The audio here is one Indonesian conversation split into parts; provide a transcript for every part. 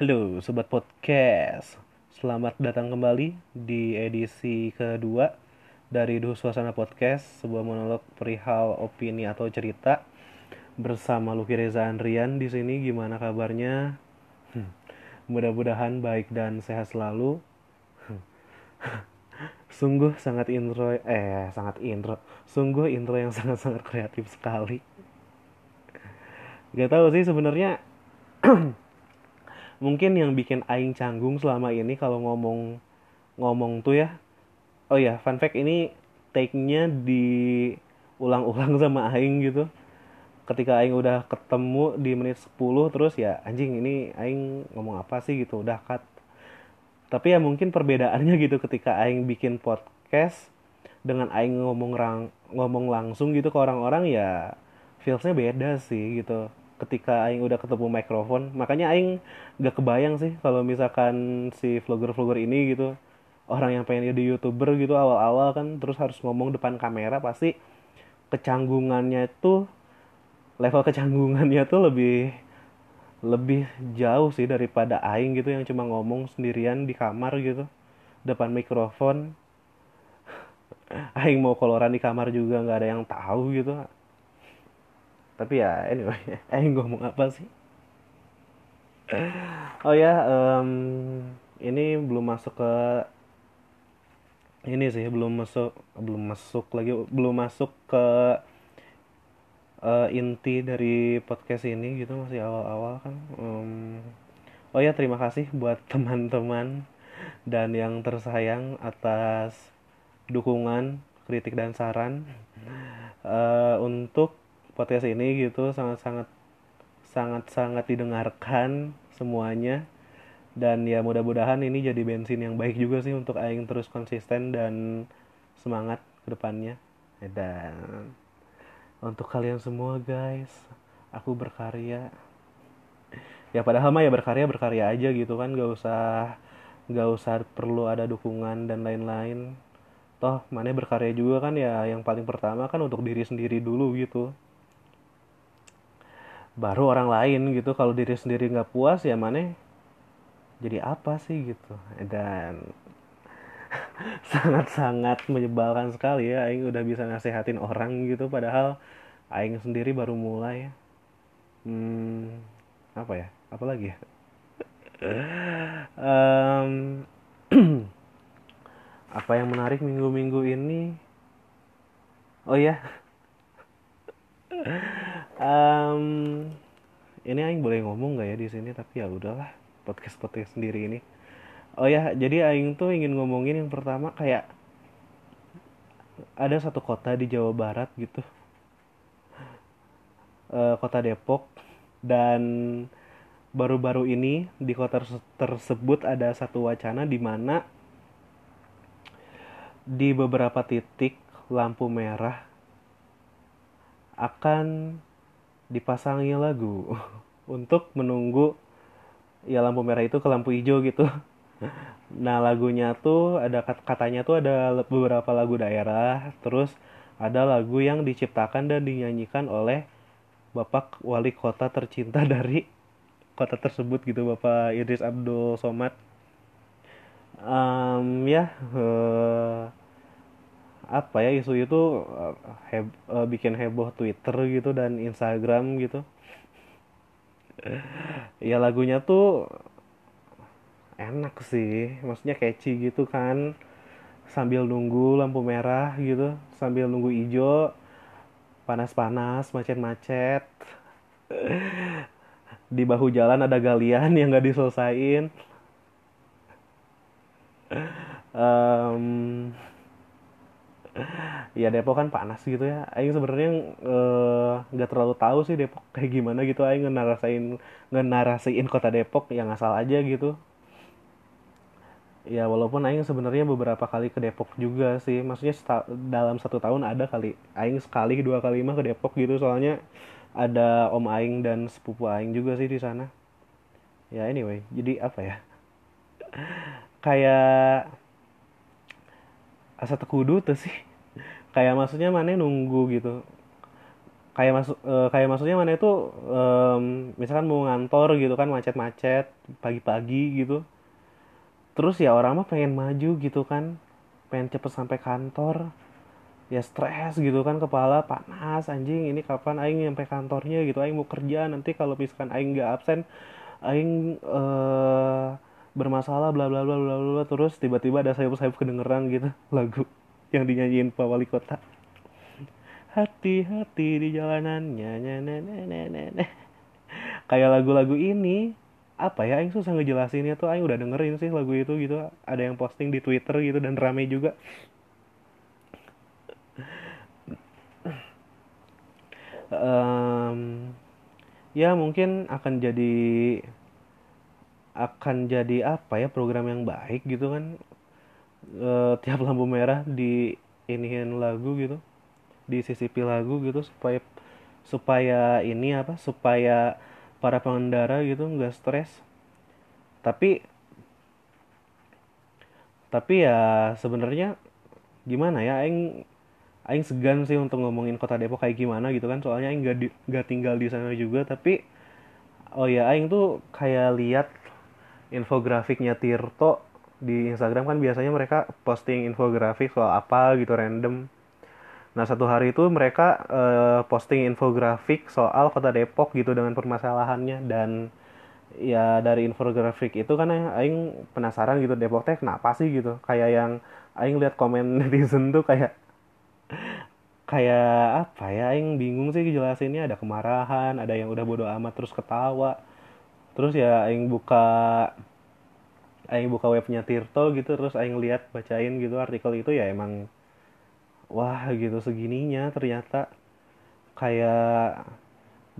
Halo Sobat Podcast. Selamat datang kembali di edisi kedua dari Duh Suasana Podcast Sebuah monolog perihal opini atau cerita Bersama Luki Reza Andrian di sini. Gimana kabarnya? Hmm, Mudah-mudahan baik dan sehat selalu. Sungguh sangat intro Eh sangat intro. Sungguh intro yang sangat-sangat kreatif sekali. Gak tahu sih sebenarnya mungkin yang bikin aing canggung selama ini kalau ngomong ngomong tuh ya. Oh ya fun fact ini take-nya diulang-ulang sama aing gitu. Ketika aing udah ketemu di menit 10 terus ya anjing ini aing ngomong apa sih? gitu udah cut. Tapi ya mungkin perbedaannya gitu ketika aing bikin podcast dengan aing ngomong rang ngomong langsung gitu ke orang-orang ya feelsnya beda sih gitu ketika aing udah ketemu mikrofon makanya aing gak kebayang sih kalau misalkan si vlogger-vlogger ini gitu orang yang pengen jadi youtuber gitu awal-awal kan terus harus ngomong depan kamera pasti kecanggungannya tuh level kecanggungannya tuh lebih lebih jauh sih daripada aing gitu yang cuma ngomong sendirian di kamar gitu depan mikrofon. Aing mau koloran di kamar juga nggak ada yang tahu gitu tapi ya anyway aing ngomong apa sih? Oh ya em, ini belum masuk ke ini sih belum masuk belum masuk lagi belum masuk ke eh, inti dari podcast ini gitu masih awal-awal kan. Em, oh ya terima kasih buat teman-teman dan yang tersayang atas dukungan kritik dan saran. Eh, untuk podcast ini gitu sangat-sangat sangat-sangat didengarkan semuanya. Dan ya mudah-mudahan ini jadi bensin yang baik juga sih untuk Aing terus konsisten dan semangat ke depannya. Dan untuk kalian semua guys aku berkarya. Ya padahal mah ya berkarya berkarya aja gitu kan. Gak usah gak usah perlu ada dukungan dan lain-lain. Toh mana berkarya juga kan ya yang paling pertama kan untuk diri sendiri dulu gitu baru orang lain gitu. Kalau diri sendiri nggak puas ya mana? Jadi apa sih gitu? Dan sangat-sangat menyebalkan sekali ya. Aing udah bisa nasehatin orang gitu padahal Aing sendiri baru mulai. Hmm, apa ya? Apa lagi ya? Em, apa yang menarik minggu-minggu ini? Oh ya Em, ini Aing boleh ngomong nggak ya di sini? Tapi ya udahlah podcast podcast sendiri ini. Oh ya jadi Aing tuh ingin ngomongin yang pertama kayak ada satu kota di Jawa Barat gitu. Eh, kota Depok. Dan baru-baru ini di kota terse- tersebut ada satu wacana di mana di beberapa titik lampu merah akan dipasangi lagu untuk menunggu ya lampu merah itu ke lampu hijau gitu. Nah lagunya tuh ada kat- katanya tuh ada beberapa lagu daerah, terus ada lagu yang diciptakan dan dinyanyikan oleh Bapak Wali Kota tercinta dari kota tersebut gitu, Bapak Idris Abdul Somad. Em, ya eh, apa ya isu itu eh, heb- eh, bikin heboh Twitter gitu dan Instagram gitu. Ya lagunya tuh enak sih, maksudnya catchy gitu kan. Sambil nunggu lampu merah gitu, sambil nunggu hijau, panas-panas, macet-macet. Di bahu jalan ada galian yang gak diselesain. Em, ya Depok kan panas gitu ya. Aing sebenarnya eh, nggak terlalu tahu sih Depok kayak gimana gitu. Aing ngenarasain ngenarasiin kota Depok yang asal aja gitu. Ya walaupun Aing sebenarnya beberapa kali ke Depok juga sih. Maksudnya dalam satu tahun ada kali. Aing sekali dua kali mah ke Depok gitu. Soalnya ada om Aing dan sepupu Aing juga sih di sana. Ya anyway, jadi apa ya? Kayak asa tekudu tuh sih. Kayak maksudnya mana nunggu gitu. kayak masuk eh, kayak maksudnya mana itu em, misalkan mau ngantor gitu kan macet-macet pagi-pagi gitu terus ya orang mah pengen maju gitu kan pengen cepet sampai kantor ya stres gitu kan kepala panas anjing ini kapan aing nyampe kantornya gitu aing mau kerja nanti kalau misalkan aing nggak absen aing eh bermasalah bla bla bla bla bla terus tiba-tiba ada sayup-sayup kedengeran gitu lagu yang dinyanyiin Pak Wali Kota. Hati-hati di nye, nye. kayak lagu-lagu ini apa ya aing susah ngejelasinnya tuh aing udah dengerin sih lagu itu gitu. Ada yang posting di Twitter gitu dan rame juga. Em, ya mungkin akan jadi akan jadi apa ya program yang baik gitu kan? Eh, tiap lampu merah di iniin lagu gitu disisipi lagu gitu supaya supaya ini apa supaya para pengendara gitu nggak stres. Tapi tapi ya sebenarnya gimana ya aing aing segan sih untuk ngomongin kota Depok kayak gimana gitu kan? Soalnya aing gak, di- gak tinggal di sana juga tapi oh ya aing tuh kayak lihat infografiknya Tirto di Instagram kan biasanya mereka posting infografik soal apa gitu random Nah, satu hari itu mereka eh, posting infografik soal kota Depok gitu dengan permasalahannya dan ya dari infografik itu kan aing penasaran gitu Depok teh kenapa sih gitu. Kayak yang aing lihat komen netizen tuh kayak kayak apa ya aing bingung sih jelasinnya ada kemarahan, ada yang udah bodo amat terus ketawa. Terus ya aing buka aing buka webnya Tirto gitu terus aing lihat bacain gitu artikel itu ya emang wah gitu segininya ternyata. Kayak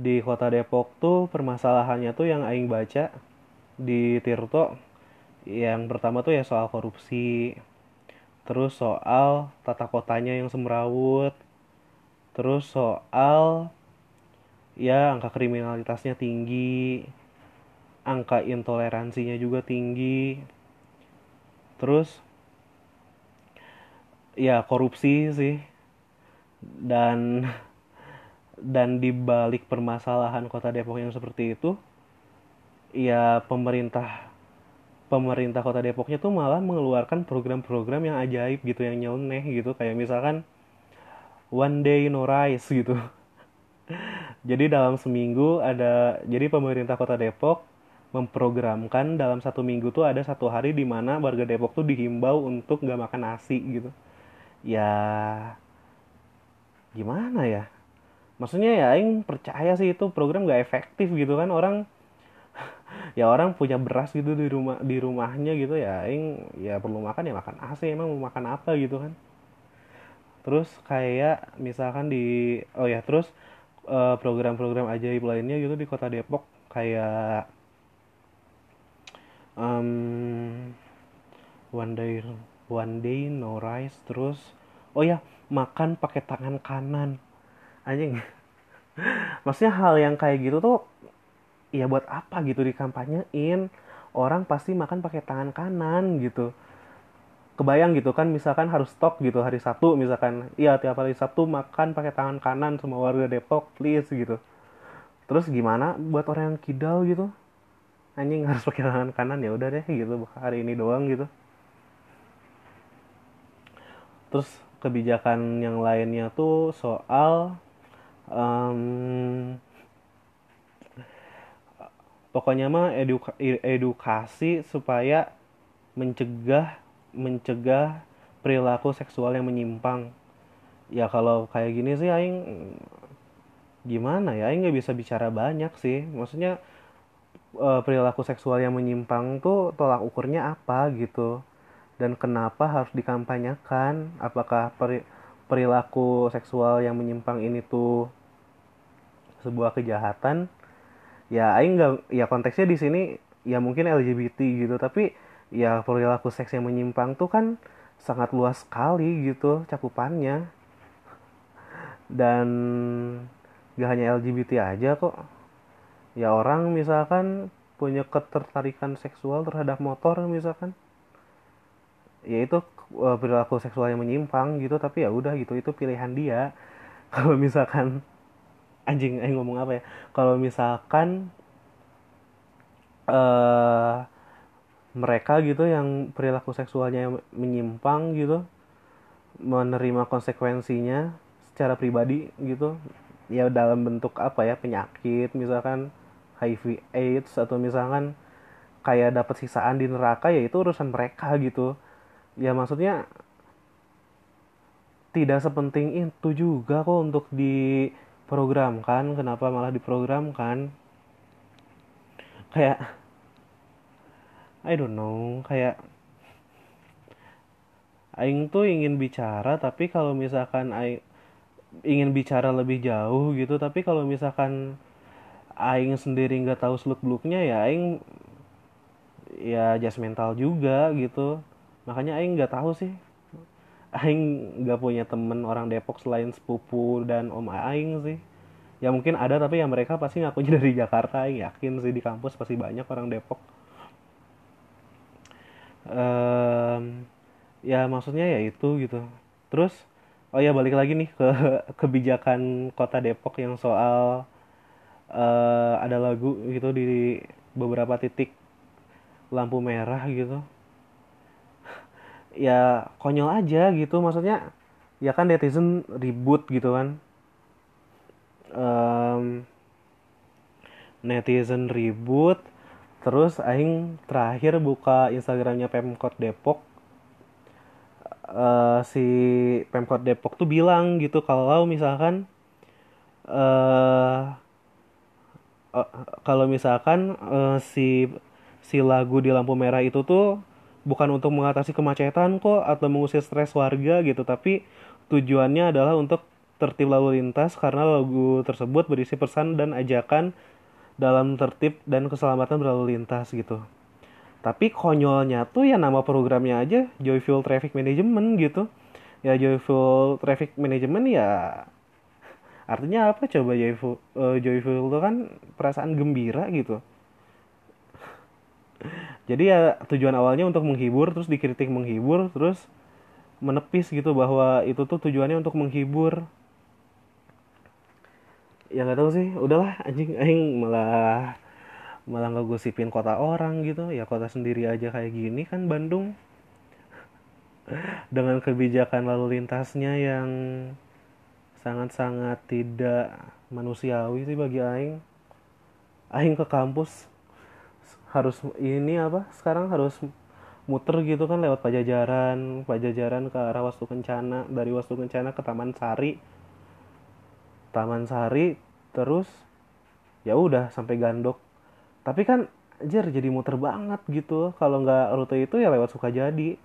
di kota Depok tuh permasalahannya tuh yang aing baca di Tirto yang pertama tuh ya soal korupsi terus soal tata kotanya yang semrawut terus soal ya angka kriminalitasnya tinggi angka intoleransinya juga tinggi. Terus ya korupsi sih. Dan dan di balik permasalahan kota Depok yang seperti itu ya pemerintah pemerintah kota Depoknya tuh malah mengeluarkan program-program yang ajaib gitu yang nyeleneh gitu. Kayak misalkan One Day No Rice gitu. Jadi dalam seminggu ada jadi pemerintah kota Depok memprogramkan dalam satu minggu tuh ada satu hari di mana warga Depok tuh dihimbau untuk nggak makan nasi gitu. Ya gimana ya? Maksudnya ya Aing percaya sih itu program gak efektif gitu kan. Orang ya orang punya beras gitu di rumah di rumahnya gitu ya. Aing ya perlu makan ya makan nasi emang mau makan apa gitu kan. Terus kayak misalkan di oh ya terus eh, program-program ajaib lainnya gitu di kota Depok kayak em, one day one day no rice terus oh ya makan pakai tangan kanan. Anjing. Maksudnya hal yang kayak gitu tuh ya buat apa gitu dikampanyein? Orang pasti makan pakai tangan kanan gitu. Kebayang gitu kan misalkan harus stok gitu hari Sabtu misalkan iya tiap hari Sabtu makan pakai tangan kanan semua warga Depok please gitu. Terus gimana buat orang yang kidal gitu anjing harus pakai tangan kanan. Ya udah deh gitu. Hari ini doang gitu. Terus kebijakan yang lainnya tuh soal em, pokoknya mah eduka- edukasi supaya mencegah mencegah perilaku seksual yang menyimpang. Ya kalau kayak gini sih aing gimana ya? Aing nggak bisa bicara banyak sih. Maksudnya eh, perilaku seksual yang menyimpang tuh tolak ukurnya apa gitu? Dan kenapa harus dikampanyekan? Apakah peri- perilaku seksual yang menyimpang ini tuh sebuah kejahatan? Ya aing nggak ya konteksnya di sini ya mungkin LGBT gitu tapi ya perilaku seks yang menyimpang tuh kan sangat luas sekali gitu cakupannya. Dan gak hanya LGBT aja kok ya orang misalkan punya ketertarikan seksual terhadap motor misalkan. Ya itu eh, perilaku seksual yang menyimpang gitu tapi ya udah gitu itu pilihan dia. Kalau misalkan anjing aing ngomong apa ya? Kalau misalkan eh mereka gitu yang perilaku seksualnya menyimpang gitu menerima konsekuensinya secara pribadi gitu ya dalam bentuk apa ya penyakit misalkan HIV AIDS atau misalkan kayak dapat sisaan di neraka ya itu urusan mereka gitu. Ya maksudnya tidak sepenting itu juga kok untuk diprogramkan. Kenapa malah diprogramkan? Kayak I don't know kayak Aing tuh ingin bicara tapi kalau misalkan Aing ingin bicara lebih jauh gitu tapi kalau misalkan Aing sendiri nggak tahu seluk beluknya ya Aing ya just mental juga gitu. Makanya Aing nggak tahu sih. Aing nggak punya temen orang Depok selain sepupu dan om Aing sih. Ya mungkin ada tapi yang mereka pasti ngakunya dari Jakarta Aing yakin sih. Di kampus pasti banyak orang Depok. Um, ya maksudnya ya itu gitu. Terus oh ya balik lagi nih ke kebijakan kota Depok yang soal uh, ada lagu gitu di beberapa titik lampu merah gitu. Ya konyol aja gitu. Maksudnya ya kan netizen ribut gitu kan. Um, netizen ribut. Terus aing terakhir buka instagramnya pemkot Depok. Uh, si Pemkot Depok tuh bilang gitu kalau misalkan uh, uh, kalau misalkan uh, si si lagu di lampu merah itu tuh bukan untuk mengatasi kemacetan kok atau mengusir stres warga gitu tapi tujuannya adalah untuk tertib lalu lintas karena lagu tersebut berisi pesan dan ajakan dalam tertib dan keselamatan berlalu lintas gitu. Tapi konyolnya tuh ya nama programnya aja Joyful Traffic Management gitu. Ya Joyful Traffic Management ya artinya apa? Coba joyful uh, joyful itu kan perasaan gembira gitu. Jadi ya tujuan awalnya untuk menghibur terus dikritik menghibur terus menepis gitu bahwa itu tuh tujuannya untuk menghibur. Ya nggak tahu sih udahlah anjing anjing malah malah ngegosipin kota orang gitu. Ya kota sendiri aja kayak gini kan Bandung. Dengan kebijakan lalu lintasnya yang sangat-sangat tidak manusiawi sih bagi Aing. Aing ke kampus harus ini apa sekarang harus muter gitu kan lewat Pajajaran Pajajaran ke arah Wastu Kencana dari Wastu Kencana ke Taman Sari. Taman Sari terus ya udah sampai Gandok. Tapi kan anjir jadi muter banget gitu. Kalau nggak rute itu ya lewat Sukajadi.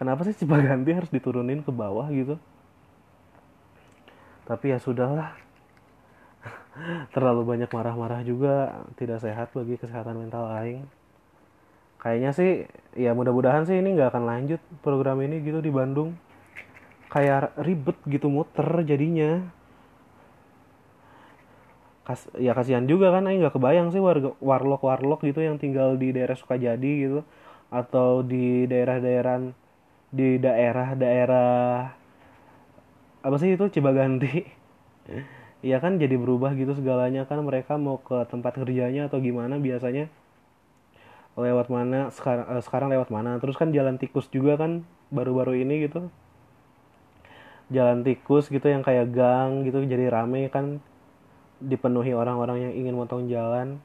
Kenapa sih Cipaganti harus diturunin ke bawah gitu tapi ya sudahlah. Terlalu banyak marah-marah juga tidak sehat bagi kesehatan mental aing. Kayaknya sih ya mudah-mudahan sih ini nggak akan lanjut program ini gitu di Bandung. Kayak ribet gitu muter jadinya. Kas ya kasihan juga kan Aing nggak kebayang sih warga warlock warlock gitu yang tinggal di daerah Sukajadi gitu. Atau di daerah-daerah di daerah-daerah apa sih itu? Cibaganti ya kan jadi berubah gitu segalanya kan. Mereka mau ke tempat kerjanya atau gimana biasanya lewat mana sekarang uh, sekarang lewat mana. Terus kan jalan tikus juga kan baru-baru ini gitu. Jalan tikus gitu yang kayak gang gitu jadi rame kan. Dipenuhi orang-orang yang ingin motong jalan.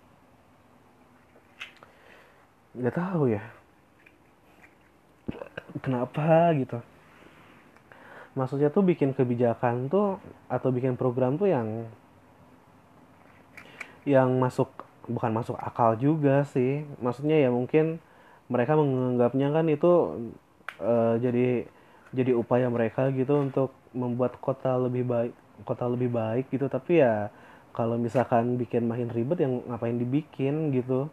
Nggak tahu ya. Kenapa gitu maksudnya tuh bikin kebijakan tuh atau bikin program tuh yang yang masuk bukan masuk akal juga sih. Maksudnya ya mungkin mereka menganggapnya kan itu uh, jadi jadi upaya mereka gitu untuk membuat kota lebih baik kota lebih baik gitu. Tapi ya kalau misalkan bikin makin ribet yang ngapain dibikin gitu?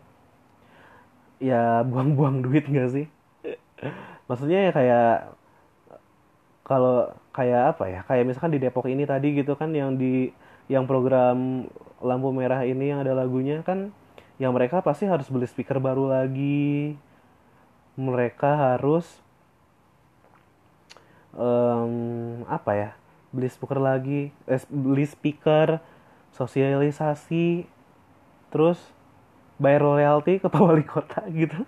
Ya buang-buang duit gak sih? Maksudnya ya kayak kalau kayak apa ya kayak misalkan di Depok ini tadi gitu kan yang di yang program lampu merah ini yang ada lagunya kan yang mereka pasti harus beli speaker baru lagi. Mereka harus um, apa ya beli speaker lagi eh, beli speaker sosialisasi terus bayar royalti ke Pak Kota gitu.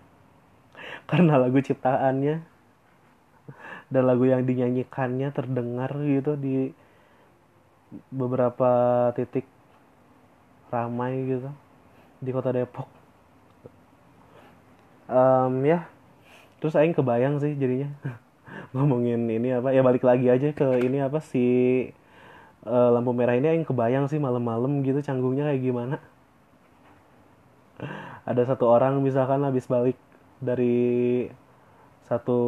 Karena lagu ciptaannya dan lagu yang dinyanyikannya terdengar gitu di beberapa titik ramai gitu di kota Depok. Um, ya terus Aing kebayang sih jadinya. Ngomongin ini apa ya balik lagi aja ke ini apa si uh, lampu merah ini Aing kebayang sih malam-malam gitu canggungnya kayak gimana. Ada satu orang misalkan habis balik dari satu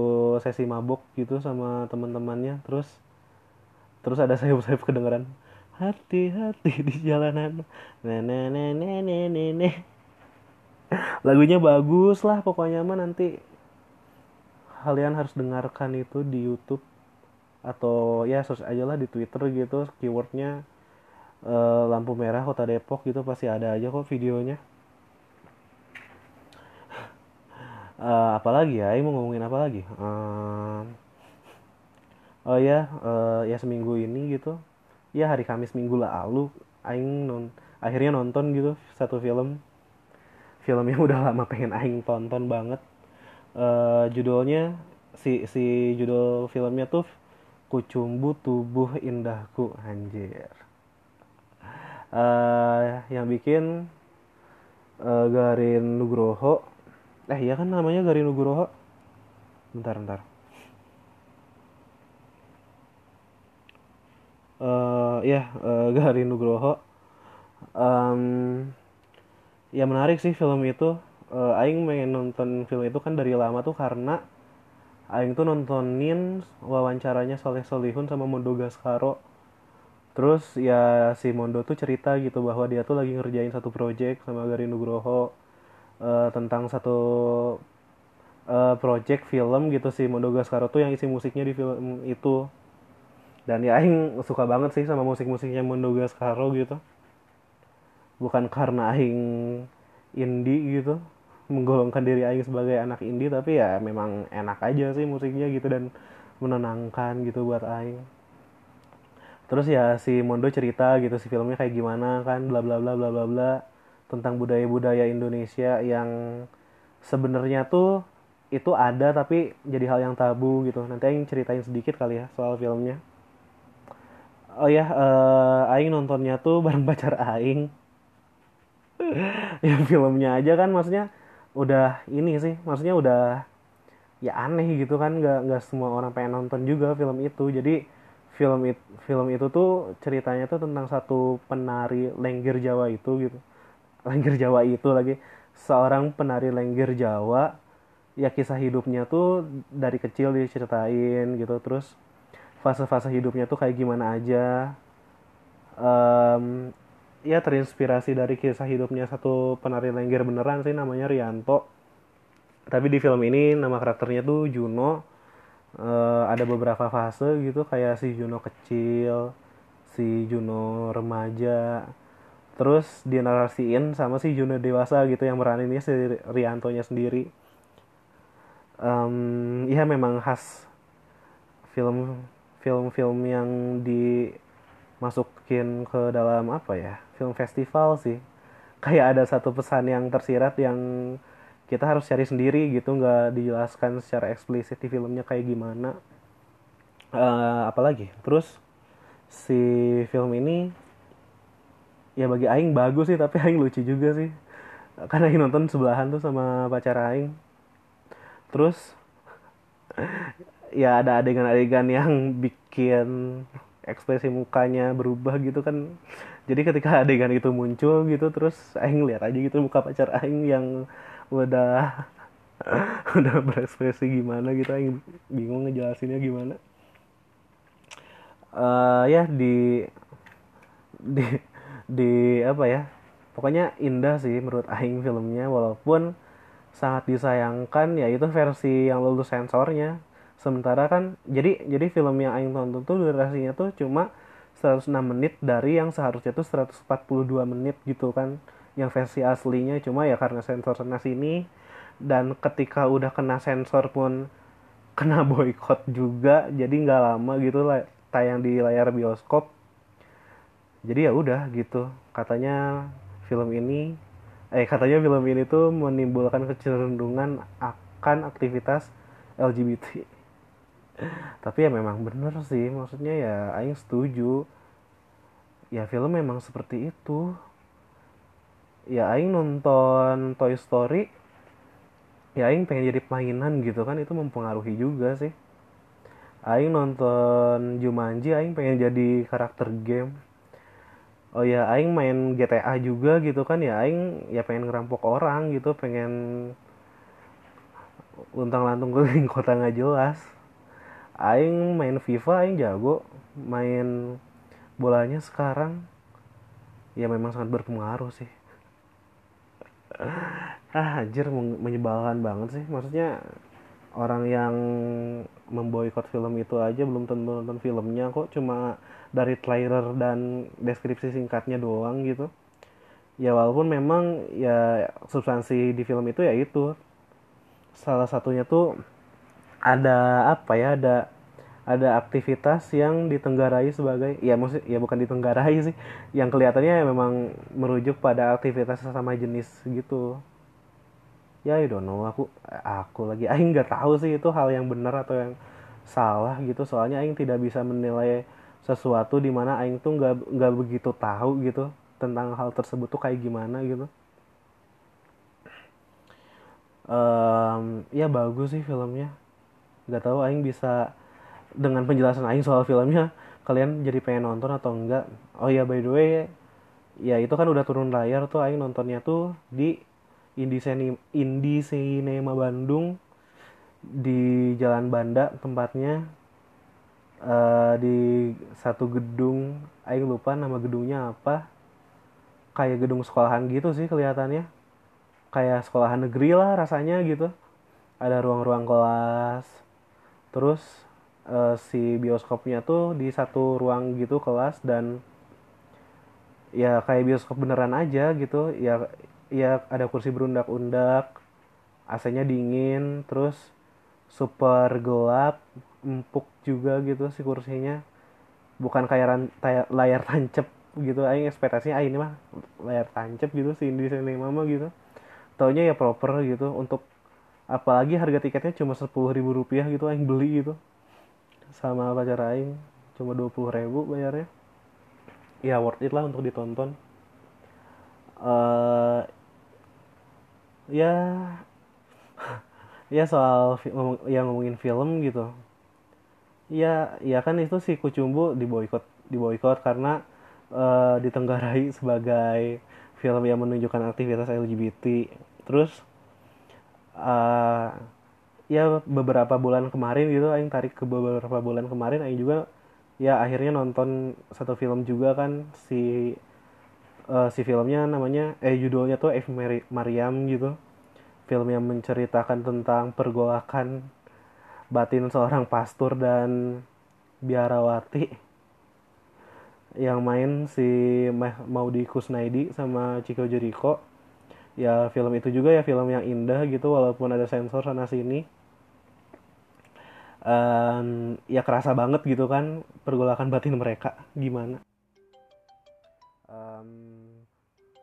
sesi mabuk gitu sama teman-temannya terus terus ada sayup-sayup kedengeran hati-hati di jalanan. Nenek nenek nenek lagunya bagus lah pokoknya mah nanti kalian harus dengarkan itu di YouTube atau ya search aja lah di Twitter gitu keywordnya uh, lampu merah kota Depok gitu pasti ada aja kok videonya uh, apalagi ya, ini mau ngomongin apa lagi? Uh, oh ya, uh, ya seminggu ini gitu, ya hari Kamis minggu lalu, Aing non, akhirnya nonton gitu satu film, film yang udah lama pengen Aing tonton banget. Uh, judulnya si si judul filmnya tuh Kucumbu Tubuh Indahku anjir. Uh, yang bikin uh, Garin Nugroho eh iya kan namanya Gari Nugroho bentar bentar. Uh, ya uh, Gari Nugroho um, ya menarik sih film itu. Uh, Aing pengen nonton film itu kan dari lama tuh karena Aing tuh nontonin wawancaranya Soleh Solihun sama Mondo Gascaro terus ya si Mondo tuh cerita gitu bahwa dia tuh lagi ngerjain satu project sama Gari Nugroho uh, tentang satu uh, project film gitu sih Mondo Gascaro tuh yang isi musiknya di film itu. Dan ya Aing suka banget sih sama musik-musiknya Mondo Gascaro gitu. Bukan karena Aing indie gitu menggolongkan diri Aing sebagai anak indie tapi ya memang enak aja sih musiknya gitu dan menenangkan gitu buat Aing. Terus ya si Mondo cerita gitu si filmnya kayak gimana kan bla bla bla bla bla bla tentang budaya-budaya Indonesia yang sebenarnya tuh itu ada tapi jadi hal yang tabu gitu. Nanti Aing ceritain sedikit kali ya soal filmnya. Oh ya, uh, Aing nontonnya tuh bareng pacar Aing. ya filmnya aja kan maksudnya udah ini sih, maksudnya udah ya aneh gitu kan, nggak nggak semua orang pengen nonton juga film itu. Jadi film it, film itu tuh ceritanya tuh tentang satu penari lengger Jawa itu gitu Lengger Jawa itu lagi. Seorang penari Lengger Jawa ya kisah hidupnya tuh dari kecil diceritain gitu. Terus fase-fase hidupnya tuh kayak gimana aja. Um, ya terinspirasi dari kisah hidupnya satu penari Lengger beneran sih namanya Rianto. Tapi di film ini nama karakternya tuh Juno. Uh, ada beberapa fase gitu kayak si Juno kecil si Juno remaja terus dinarasiin sama si Juno dewasa gitu yang meraninnya si Riantonya sendiri. Um, memang khas film film-film yang dimasukin ke dalam apa ya film festival sih. Kayak ada satu pesan yang tersirat yang kita harus cari sendiri gitu nggak dijelaskan secara eksplisit di filmnya kayak gimana. Uh, apalagi? Terus si film ini ya bagi Aing bagus sih tapi Aing lucu juga sih. Karena Aing nonton sebelahan tuh sama pacar Aing. Terus ya ada adegan-adegan yang bikin ekspresi mukanya berubah gitu kan. Jadi ketika adegan itu muncul gitu terus Aing lihat aja gitu muka pacar Aing yang udah udah berekspresi gimana gitu. Aing bingung ngejelasinnya gimana. Uh, ya di di di apa ya pokoknya indah sih menurut Aing filmnya walaupun sangat disayangkan ya itu versi yang lulus sensornya. Sementara kan jadi jadi film yang Aing tonton tuh durasinya tuh cuma 106 menit dari yang seharusnya tuh 142 menit gitu kan yang versi aslinya. Cuma ya karena sensor sana sini dan ketika udah kena sensor pun kena boykot juga jadi nggak lama gitu lah tayang di layar bioskop jadi ya udah gitu. Katanya film ini eh katanya film ini tuh menimbulkan kecenderungan akan aktivitas LGBT tapi ya memang bener sih. Maksudnya ya Aing setuju. Ya film memang seperti itu. Ya Aing nonton Toy Story ya Aing pengen jadi mainan gitu kan. Itu mempengaruhi juga sih. Aing nonton Jumanji Aing pengen jadi karakter game oh ya aing main GTA juga gitu kan ya. Aing ya pengen ngerampok orang gitu pengen luntang lantung keliling kota nggak jelas. Aing main FIFA aing jago main bolanya sekarang. Ya memang sangat berpengaruh sih. Ah anjir menyebalkan banget sih. Maksudnya orang yang memboikot film itu aja belum tentu nonton filmnya kok. Cuma dari trailer dan deskripsi singkatnya doang gitu. Ya walaupun memang ya substansi di film itu ya itu. Salah satunya tuh ada apa ya ada ada aktivitas yang ditenggarai sebagai ya maksud ya bukan ditenggarai sih. Yang kelihatannya memang merujuk pada aktivitas sesama jenis gitu ya I don't know. Aku aku lagi Aing nggak tahu sih itu hal yang benar atau yang salah gitu. Soalnya Aing tidak bisa menilai sesuatu di mana Aing tuh nggak nggak begitu tahu gitu tentang hal tersebut tuh kayak gimana gitu. Um, ya bagus sih filmnya. Nggak tahu Aing bisa dengan penjelasan Aing soal filmnya kalian jadi pengen nonton atau enggak oh ya by the way ya itu kan udah turun layar tuh Aing nontonnya tuh di Indie Cinema, Indie Cinema Bandung di Jalan Banda tempatnya uh, di satu gedung Aing lupa nama gedungnya apa. Kayak gedung sekolahan gitu sih kelihatannya. Kayak sekolahan negeri lah rasanya gitu. Ada ruang-ruang kelas. Terus uh, si bioskopnya tuh di satu ruang gitu kelas dan ya kayak bioskop beneran aja gitu. Ya ya ada kursi berundak-undak AC-nya dingin terus super gelap empuk juga gitu si kursinya. Bukan kayak ran, layar tancep gitu aing ekspektasinya ah ini mah layar tancep gitu si Indi Cinema mah gitu. Taunya ya proper gitu untuk apalagi harga tiketnya cuma sepuluh ribu rupiah gitu aing beli gitu. Sama pacar aing cuma dua puluh ribu bayarnya. Ya worth it lah untuk ditonton. Uh, ya. Ya soal yang ngomongin film gitu. Ya ya kan itu si Kucumbu diboykot diboykot karena uh, ditenggarai sebagai film yang menunjukkan aktivitas LGBT terus uh, ya beberapa bulan kemarin gitu aing tarik ke beberapa bulan kemarin aing juga ya akhirnya nonton satu film juga kan si uh, si filmnya namanya eh judulnya tuh F Mariam gitu. Film yang menceritakan tentang pergolakan batin seorang pastor dan biarawati yang main si Maudi Kusnaidi sama Chico Jericho. Ya film itu juga ya film yang indah gitu walaupun ada sensor sana sini. Um, ya kerasa banget gitu kan pergolakan batin mereka gimana? Um,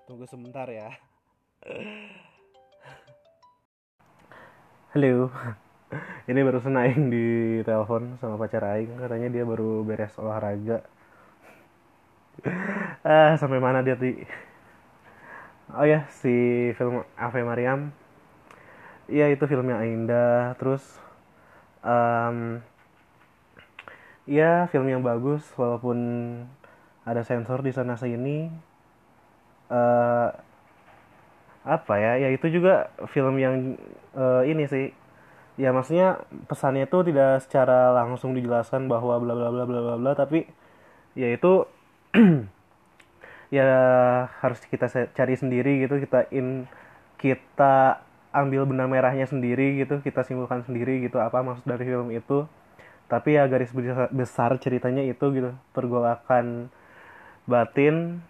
tunggu sebentar ya. Halo. Ini baru Aing di telepon sama pacar Aing. Katanya dia baru beres olahraga. Ah sampai mana dia ti? Oh ya si film Ave Mariam. Ya itu filmnya indah terus um, ya film yang bagus walaupun ada sensor di sana sini uh, apa ya? Ya itu juga film yang uh, ini sih. Ya maksudnya pesannya itu tidak secara langsung dijelaskan bahwa bla bla bla bla bla bla tapi ya itu ya harus kita cari sendiri gitu kita in kita ambil benang merahnya sendiri gitu kita simpulkan sendiri gitu apa maksud dari film itu. Tapi ya garis besar ceritanya itu gitu. Pergolakan batin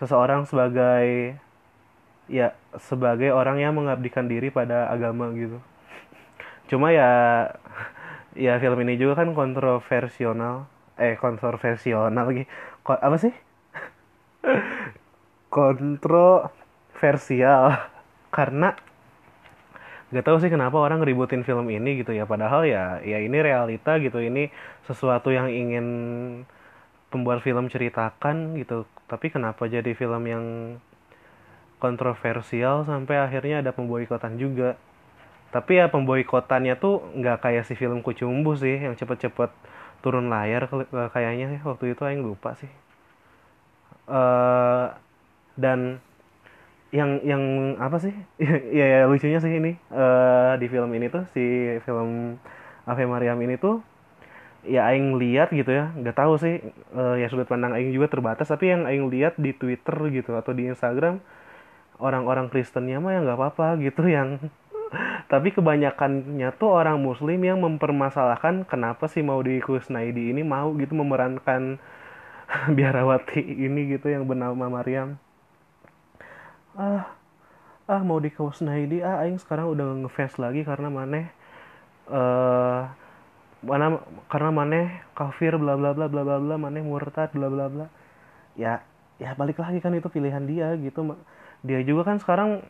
seseorang sebagai ya sebagai orang yang mengabdikan diri pada agama gitu. Cuma ya ya film ini juga kan kontroversial eh kontroversial lagi. Ko- apa sih? Kontroversial. Karena gak tahu sih kenapa orang ngeributin film ini gitu ya. Padahal ya ya ini realita gitu. Ini sesuatu yang ingin pembuat film ceritakan gitu. Tapi kenapa jadi film yang kontroversial sampai akhirnya ada pemboikotan juga? Tapi ya pemboikotannya tuh nggak kayak si film Kucumbu sih yang cepet-cepet turun layar kayaknya sih. Waktu itu aing lupa sih. Eh dan yang yang apa sih? Ya, ya lucunya sih ini. Eh di film ini tuh si film Ave Mariam ini tuh ya aing lihat gitu ya nggak tahu sih eh, ya sudut pandang aing juga terbatas tapi yang aing lihat di Twitter gitu atau di Instagram orang-orang Kristennya mah ya nggak apa-apa gitu yang tapi kebanyakannya tuh orang Muslim yang mempermasalahkan kenapa sih mau di Kusnaidi ini mau gitu memerankan biarawati ini gitu yang bernama Maryam. Ah ah mau di Kusnaidi ah aing sekarang udah ngefans lagi karena maneh. Eh mana karena maneh kafir bla bla bla bla bla bla maneh murtad bla bla bla. Ya ya balik lagi kan itu pilihan dia gitu dia juga kan sekarang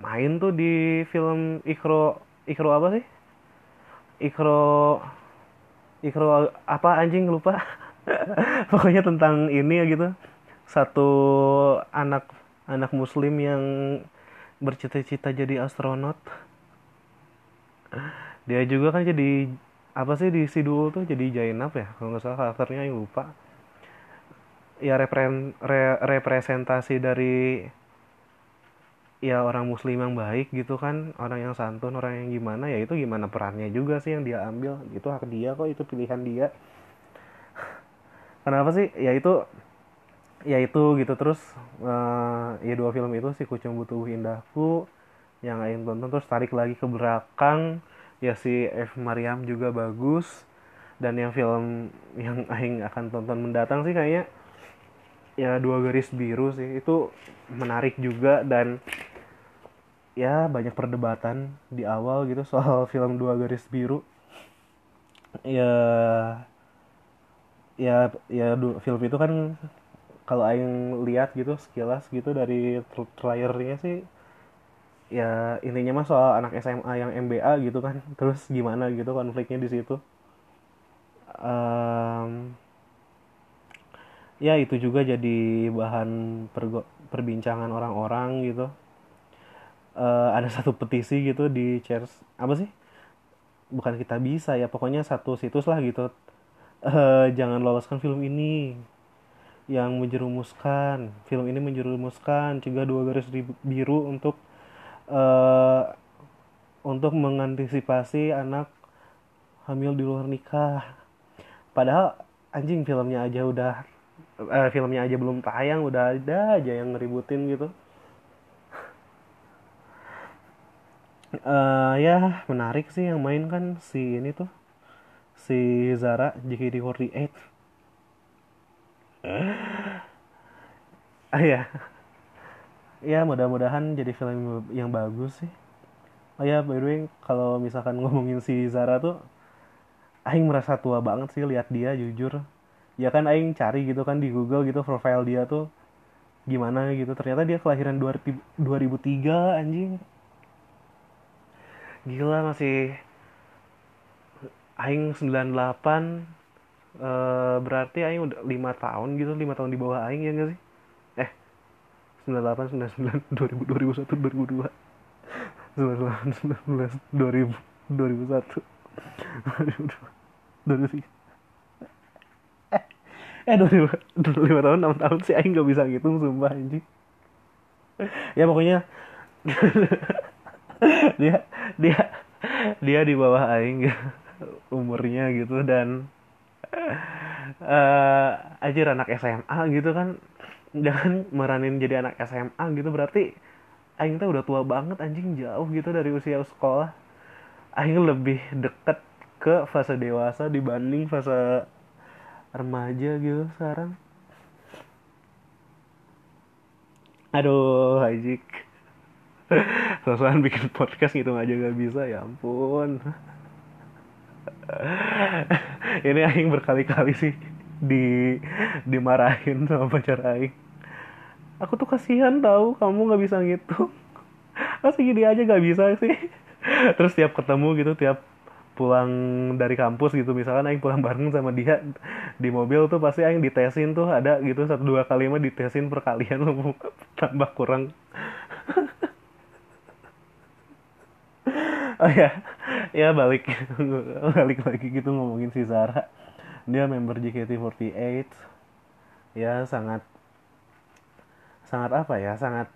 main tuh di film Ikro Ikro apa sih? Ikro Ikro apa anjing lupa. Pokoknya tentang ini ya gitu. Satu anak anak muslim yang bercita-cita jadi astronot. Dia juga kan jadi apa sih di Sidul tuh jadi Jainab ya? Kalau nggak salah karakternya yang lupa. Ya repren, re- representasi dari ya orang muslim yang baik gitu kan orang yang santun orang yang gimana ya itu gimana perannya juga sih yang dia ambil. Itu hak dia kok itu pilihan dia. Kenapa sih? Ya itu ya itu gitu. Terus eh, ya dua film itu si Kucing Butuh Indahku yang Aing tonton terus tarik lagi ke belakang ya si F. Mariam juga bagus. Dan yang film yang Aing akan tonton mendatang sih kayaknya ya dua garis biru sih. Itu menarik juga dan ya banyak perdebatan di awal gitu soal film dua garis biru. Ya ya ya film itu kan kalau aing lihat gitu sekilas gitu dari tra- trailernya sih ya intinya mah soal anak SMA yang MBA gitu kan. Terus gimana gitu konfliknya di situ. Em, ya itu juga jadi bahan perbincangan orang-orang gitu. Eh, ada satu petisi gitu di Cheers apa sih? Bukan kita bisa ya pokoknya satu situs lah gitu. Eh, jangan loloskan film ini yang menjerumuskan. Film ini menjerumuskan cegah dua garis ri- biru untuk eh untuk mengantisipasi anak hamil di luar nikah. Padahal anjing filmnya aja udah eh, filmnya aja belum tayang udah ada aja yang ngeributin gitu. Eh ya menarik sih yang main kan si ini tuh si Zara JKT48 ah ya ya mudah-mudahan jadi film yang bagus sih. Oh ya by the way kalau misalkan ngomongin si Zara tuh Aing merasa tua banget sih lihat dia jujur. Ya kan Aing cari gitu kan di Google gitu profile dia tuh gimana gitu. Ternyata dia kelahiran 2000 2003 anjing. Gila masih Aing 98 eh, berarti Aing udah 5 tahun gitu 5 tahun di bawah Aing ya gak sih 98 99 2000 2001 2002 98 19 2000 2001 2002 2003 eh eh 2000 5 tahun 6 tahun sih Aing gak bisa ngitung sumpah anjing ya pokoknya dia dia dia di bawah aing umurnya gitu dan eh anjir anak SMA gitu kan jangan meranin jadi anak SMA gitu berarti aing tuh udah tua banget anjing jauh gitu dari usia sekolah. Aing lebih deket ke fase dewasa dibanding fase remaja gitu sekarang. Aduh anjing. Sosokan bikin podcast gitu aja gak bisa ya ampun. Ini aing berkali-kali sih di dimarahin sama pacar aing. Aku tuh kasihan tahu kamu nggak bisa gitu masa gini aja nggak bisa sih. Terus tiap ketemu gitu tiap pulang dari kampus gitu. Misalkan aing pulang bareng sama dia di mobil tuh pasti aing ditesin tuh. Ada gitu satu dua kali mah ditesin perkalian lu tambah kurang. Oh ya ya balik. Balik lagi gitu ngomongin si Zara dia member JKT48 ya sangat sangat apa ya sangat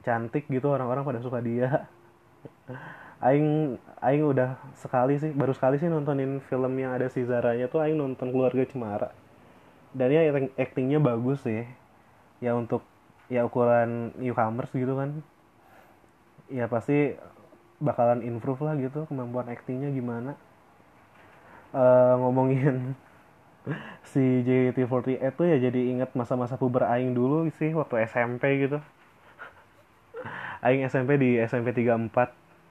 cantik gitu orang-orang pada suka dia. Aing Aing udah sekali sih baru sekali sih nontonin film yang ada si Zaranya tuh Aing nonton keluarga Cemara. Dan ya actingnya bagus sih. Ya untuk ya ukuran newcomers gitu kan. Ya pasti bakalan improve lah gitu kemampuan actingnya gimana. Uh, ngomongin si JT48 tuh ya jadi inget masa-masa puber Aing dulu sih waktu SMP gitu. Aing SMP di SMP 34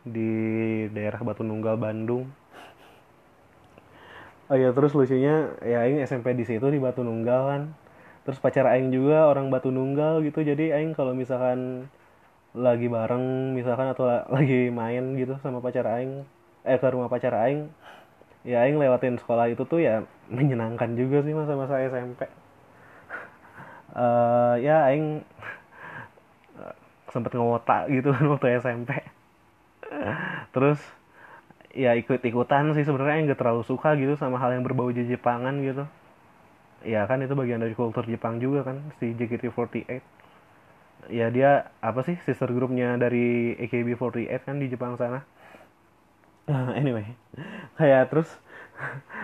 di daerah Batu Nunggal Bandung. Oh iya terus lucunya ya Aing SMP di situ di Batu Nunggal kan. Terus pacar Aing juga orang Batu Nunggal gitu jadi Aing kalau misalkan lagi bareng misalkan atau lagi main gitu sama pacar Aing eh ke rumah pacar Aing ya Aing lewatin sekolah itu tuh ya menyenangkan juga sih masa-masa SMP uh, eh, ya Aing sempet ngewota gitu waktu SMP terus ya ikut-ikutan sih sebenarnya nggak terlalu suka gitu sama hal yang berbau Jepangan gitu. Ya kan itu bagian dari kultur Jepang juga kan si JKT48 ya dia apa sih sister grupnya dari AKB48 kan di Jepang sana anyway. Kayak terus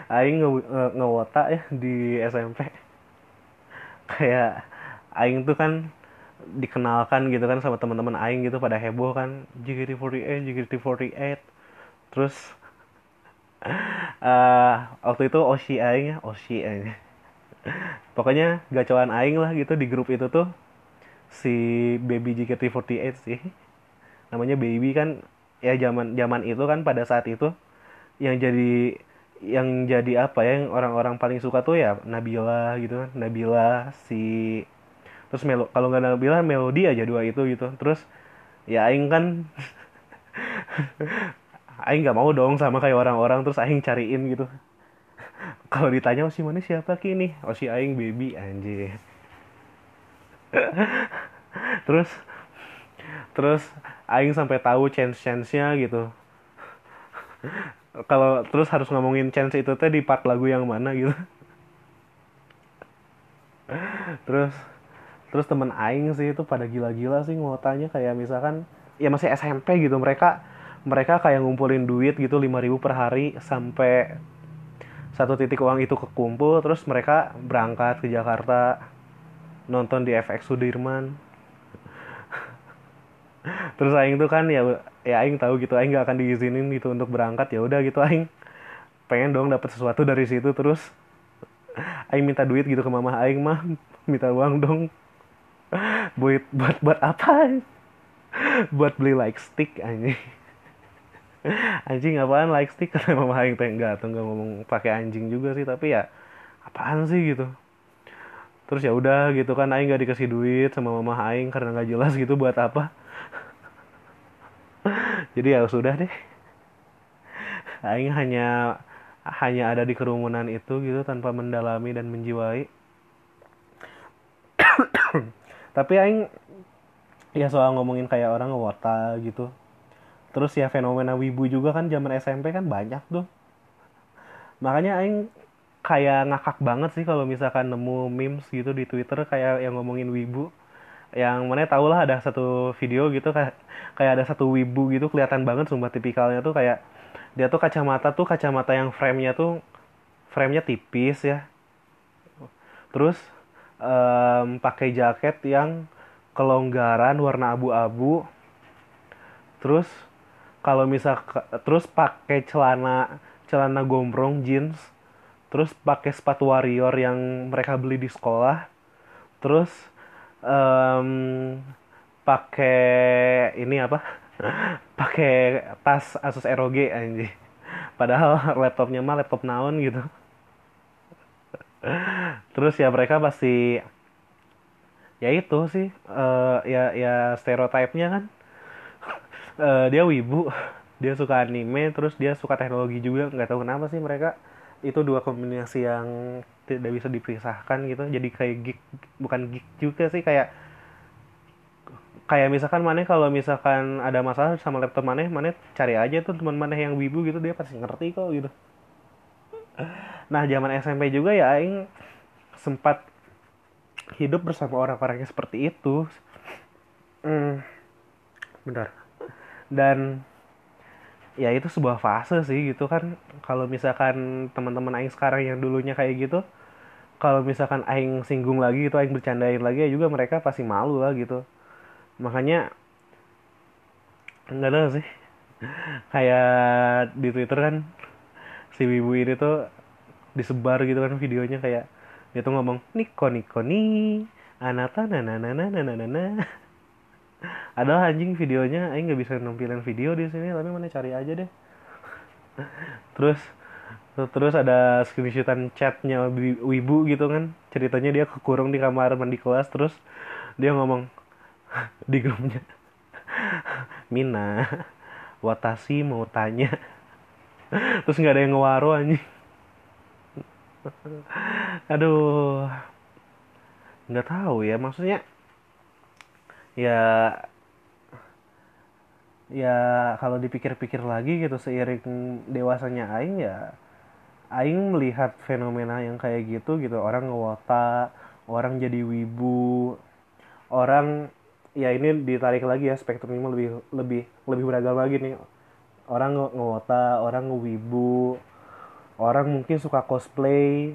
Aing nge, nge ngewota ya di SMP kayak Aing tuh kan dikenalkan gitu kan sama teman-teman aing gitu pada heboh kan. JKT48 JKT48 terus uh, waktu itu Oshi aing ya Oshi aing pokoknya gacoan aing lah gitu di grup itu tuh si baby JKT48 sih. Namanya baby kan ya zaman zaman itu kan pada saat itu yang jadi yang jadi apa ya yang orang-orang paling suka tuh ya Nabila gitu kan Nabila si terus melo kalau nggak bilang melodi aja dua itu gitu. Terus ya aing kan aing nggak mau dong sama kayak orang-orang terus aing cariin gitu. Kalau ditanya oh si mana siapa kini oh si aing baby anjir terus terus aing sampai tahu chance chance nya gitu. Kalau terus harus ngomongin chance itu teh di part lagu yang mana gitu. Terus terus temen aing sih itu pada gila-gila sih ngotanya. Kayak misalkan ya masih SMP gitu. Mereka mereka kayak ngumpulin duit gitu 5000 per hari sampai satu titik uang itu kekumpul. Terus mereka berangkat ke Jakarta nonton di FX Sudirman terus aing tuh kan ya ya aing tahu gitu aing gak akan diizinin gitu untuk berangkat. Ya udah gitu aing pengen dong dapat sesuatu dari situ. Terus aing minta duit gitu ke mama aing mah minta uang dong. Buat buat buat apa? Buat beli like stick anjing. Anjing apaan like stick? Karena mama aing teh enggak tuh enggak ngomong pakai anjing juga sih tapi ya apaan sih gitu. Terus ya udah gitu kan aing gak dikasih duit sama mama aing karena nggak jelas gitu buat apa jadi ya sudah deh. Aing hanya hanya ada di kerumunan itu gitu tanpa mendalami dan menjiwai. Tapi aing ya soal ngomongin kayak orang ngewota gitu. Terus ya fenomena wibu juga kan zaman SMP kan banyak tuh. Makanya aing kayak ngakak banget sih kalau misalkan nemu memes gitu di Twitter kayak yang ngomongin wibu yang mana tau lah ada satu video gitu kayak kayak ada satu wibu gitu kelihatan banget sumpah tipikalnya tuh kayak dia tuh kacamata tuh kacamata yang frame-nya tuh frame-nya tipis ya. Terus um, pakai jaket yang kelonggaran warna abu-abu. Terus kalau misal terus pakai celana celana gombrong jeans. Terus pakai sepatu warrior yang mereka beli di sekolah. Terus um, pakai ini apa? Pakai tas Asus ROG anjir padahal laptopnya mah laptop naon gitu. Terus ya mereka pasti ya itu sih uh, ya ya stereotipnya kan. Uh, dia wibu dia suka anime terus dia suka teknologi juga nggak tahu kenapa sih mereka. Itu dua kombinasi yang tidak bisa dipisahkan gitu. Jadi kayak geek bukan geek juga sih kayak kayak misalkan mana kalau misalkan ada masalah sama laptop mana mana cari aja tuh teman mana yang wibu gitu dia pasti ngerti kok gitu. Nah zaman SMP juga ya aing sempat hidup bersama orang-orang yang seperti itu. Hmm, benar dan ya itu sebuah fase sih gitu kan. Kalau misalkan teman-teman aing sekarang yang dulunya kayak gitu kalau misalkan aing singgung lagi itu aing bercandain lagi ya juga mereka pasti malu lah gitu. Makanya enggak ada sih. Kayak di Twitter kan si ibu ini tuh disebar gitu kan videonya kayak dia tuh ngomong niko niko ni anata nana nana nana nana ada anjing videonya aing nggak bisa nampilin video di sini tapi mana cari aja deh. Terus terus ada screenshotan chatnya wibu gitu kan. Ceritanya dia kekurung di kamar mandi kelas terus dia ngomong di grupnya Mina Watasi mau tanya. Terus nggak ada yang ngewaro anjing. Aduh nggak tahu ya maksudnya ya ya kalau dipikir-pikir lagi gitu seiring dewasanya Aing ya Aing melihat fenomena yang kayak gitu gitu. Orang ngewota orang jadi wibu orang ya ini ditarik lagi ya spektrumnya lebih lebih lebih beragam lagi nih. Orang nge ngewota orang ngewibu orang mungkin suka cosplay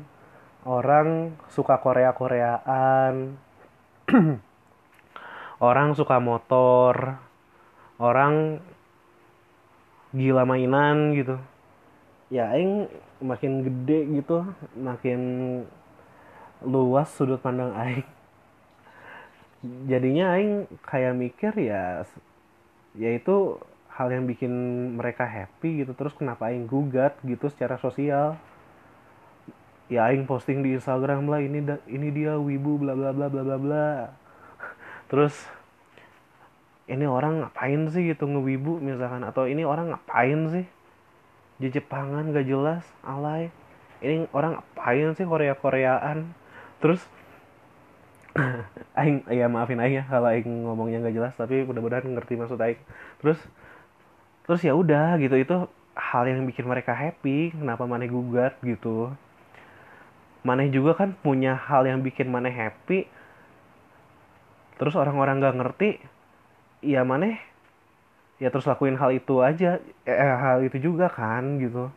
orang suka korea koreaan orang suka motor. Orang gila mainan gitu. Ya aing makin gede gitu. Makin luas sudut pandang aing. Jadinya aing kayak mikir ya yaitu hal yang bikin mereka happy gitu. Terus kenapa aing gugat gitu secara sosial? Ya aing posting di Instagram lah ini ini dia wibu bla bla bla bla bla bla terus ini orang ngapain sih gitu ngewibu misalkan? Atau ini orang ngapain sih? Di Jepangan gak jelas alay. Ini orang ngapain sih Korea Koreaan terus aing ya maafin aing ya kalau aing ngomongnya nggak jelas tapi mudah-mudahan ngerti maksud aing. Terus terus ya udah gitu. Itu hal yang bikin mereka happy. Kenapa maneh gugat gitu? Maneh juga kan punya hal yang bikin maneh happy terus orang-orang nggak ngerti ya maneh ya terus lakuin hal itu aja eh, hal itu juga kan gitu.